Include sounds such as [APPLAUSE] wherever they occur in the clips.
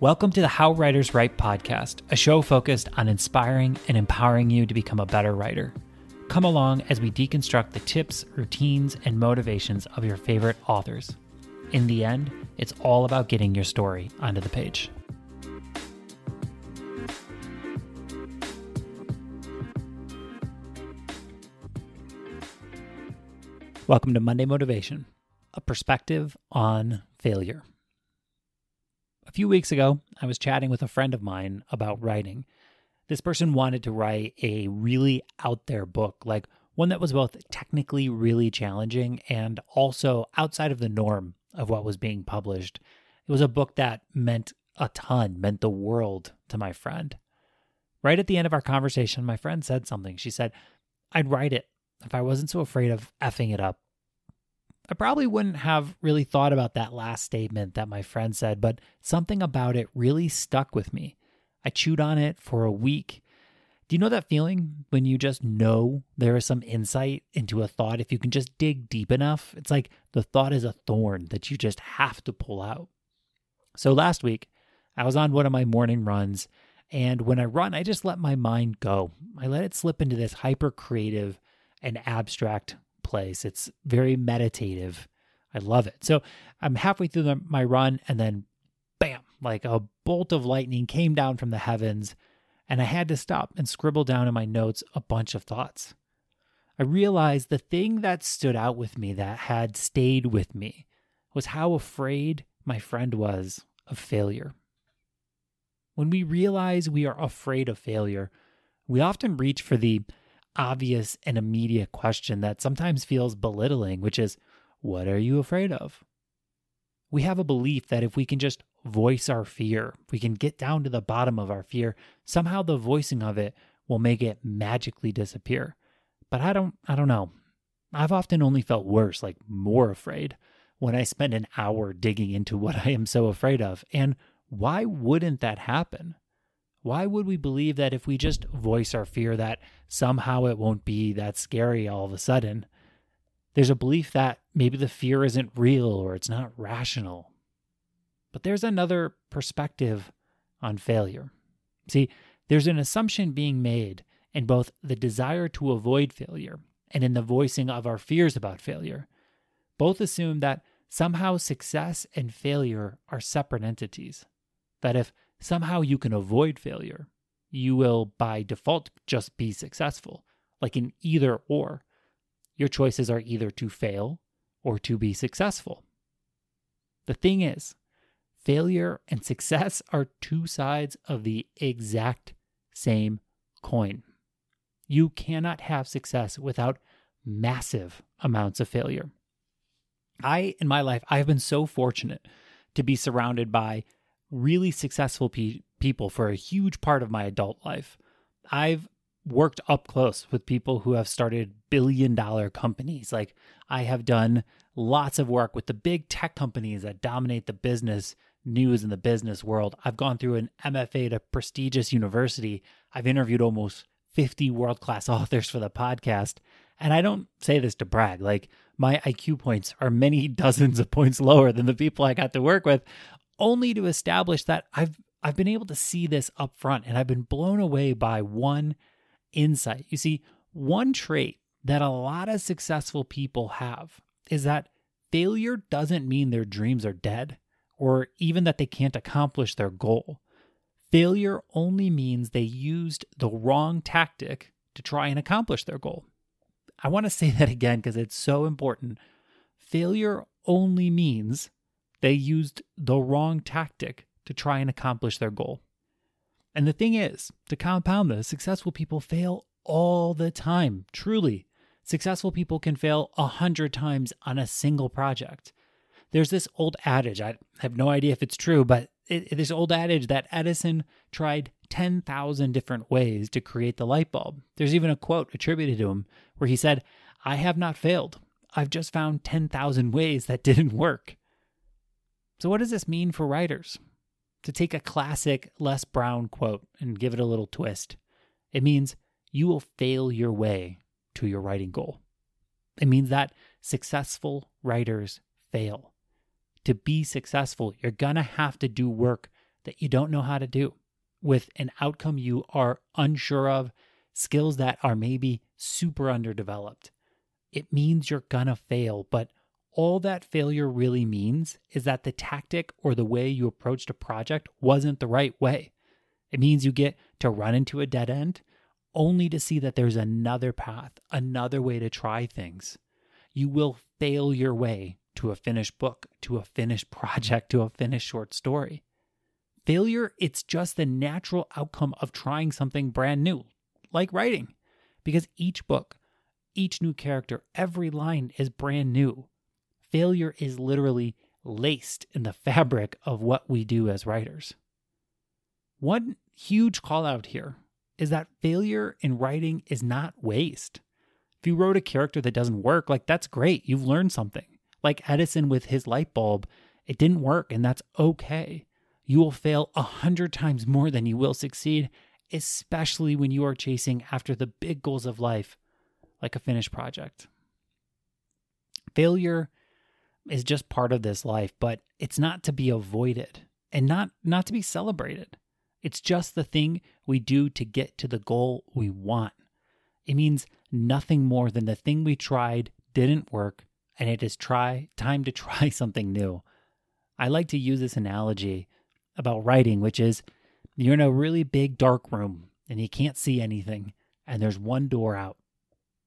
Welcome to the How Writers Write podcast, a show focused on inspiring and empowering you to become a better writer. Come along as we deconstruct the tips, routines, and motivations of your favorite authors. In the end, it's all about getting your story onto the page. Welcome to Monday Motivation, a perspective on failure. A few weeks ago, I was chatting with a friend of mine about writing. This person wanted to write a really out there book, like one that was both technically really challenging and also outside of the norm of what was being published. It was a book that meant a ton, meant the world to my friend. Right at the end of our conversation, my friend said something. She said, I'd write it if I wasn't so afraid of effing it up. I probably wouldn't have really thought about that last statement that my friend said, but something about it really stuck with me. I chewed on it for a week. Do you know that feeling when you just know there is some insight into a thought if you can just dig deep enough? It's like the thought is a thorn that you just have to pull out. So last week, I was on one of my morning runs, and when I run, I just let my mind go. I let it slip into this hyper creative and abstract place. It's very meditative. I love it. So I'm halfway through the, my run, and then bam, like a bolt of lightning came down from the heavens, and I had to stop and scribble down in my notes a bunch of thoughts. I realized the thing that stood out with me, that had stayed with me, was how afraid my friend was of failure. When we realize we are afraid of failure, we often reach for the obvious and immediate question that sometimes feels belittling, which is, What are you afraid of? We have a belief that if we can just voice our fear, we can get down to the bottom of our fear, somehow the voicing of it will make it magically disappear. But I don't I don't know. I've often only felt worse, like more afraid, when I spend an hour digging into what I am so afraid of. And why wouldn't that happen? Why would we believe that if we just voice our fear that somehow it won't be that scary all of a sudden? There's a belief that maybe the fear isn't real or it's not rational. But there's another perspective on failure. See, there's an assumption being made in both the desire to avoid failure and in the voicing of our fears about failure. Both assume that somehow success and failure are separate entities. That if somehow you can avoid failure. You will, by default, just be successful, like in either or. Your choices are either to fail or to be successful. The thing is, failure and success are two sides of the exact same coin. You cannot have success without massive amounts of failure. I, in my life, I have been so fortunate to be surrounded by really successful pe- people for a huge part of my adult life. I've worked up close with people who have started billion dollar companies. Like I have done lots of work with the big tech companies that dominate the business news in the business world. I've gone through an MFA a prestigious university. I've interviewed almost 50 world class [LAUGHS] authors for the podcast. And I don't say this to brag. Like my IQ points are many [LAUGHS] dozens of points lower than the people I got to work with, only to establish that I've I've been able to see this up front and I've been blown away by one insight. You see, one trait that a lot of successful people have is that failure doesn't mean their dreams are dead or even that they can't accomplish their goal. Failure only means they used the wrong tactic to try and accomplish their goal. I want to say that again because it's so important. Failure only means they used the wrong tactic to try and accomplish their goal. And the thing is, to compound this, successful people fail all the time. Truly, successful people can fail a hundred times on a single project. There's this old adage, I have no idea if it's true, but it, this old adage that Edison tried 10,000 different ways to create the light bulb. There's even a quote attributed to him where he said, I have not failed. I've just found 10,000 ways that didn't work. So, what does this mean for writers? To take a classic Les Brown quote and give it a little twist, it means you will fail your way to your writing goal. It means that successful writers fail. To be successful, you're going to have to do work that you don't know how to do, with an outcome you are unsure of, skills that are maybe super underdeveloped. It means you're gonna fail, but all that failure really means is that the tactic or the way you approached a project wasn't the right way. It means you get to run into a dead end only to see that there's another path, another way to try things. You will fail your way to a finished book, to a finished [LAUGHS] project, to a finished short story. Failure, it's just the natural outcome of trying something brand new, like writing, because each book, each new character, every line is brand new failure is literally laced in the fabric of what we do as writers. One huge call out here is that failure in writing is not waste. If you wrote a character that doesn't work, like that's great. You've learned something. Like Edison with his light bulb, it didn't work, and that's okay. You will fail a hundred times more than you will succeed, especially when you are chasing after the big goals of life, like a finished project. Failure is just part of this life, but it's not to be avoided and not not to be celebrated. It's just the thing we do to get to the goal we want. It means nothing more than the thing we tried didn't work and it is try time to [LAUGHS] try something new. I like to use this analogy about writing, which is you're in a really big dark room and you can't see anything and there's one door out.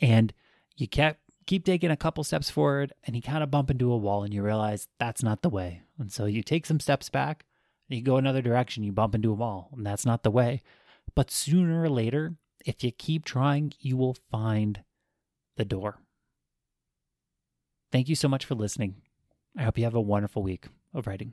And you kept keep taking a couple steps forward and you kind of bump into a wall and you realize that's not the way. And so you take some steps back and you go another direction, you bump into a wall and that's not the way. But sooner or later, if you keep trying, you will find the door. Thank you so much for listening. I hope you have a wonderful week of writing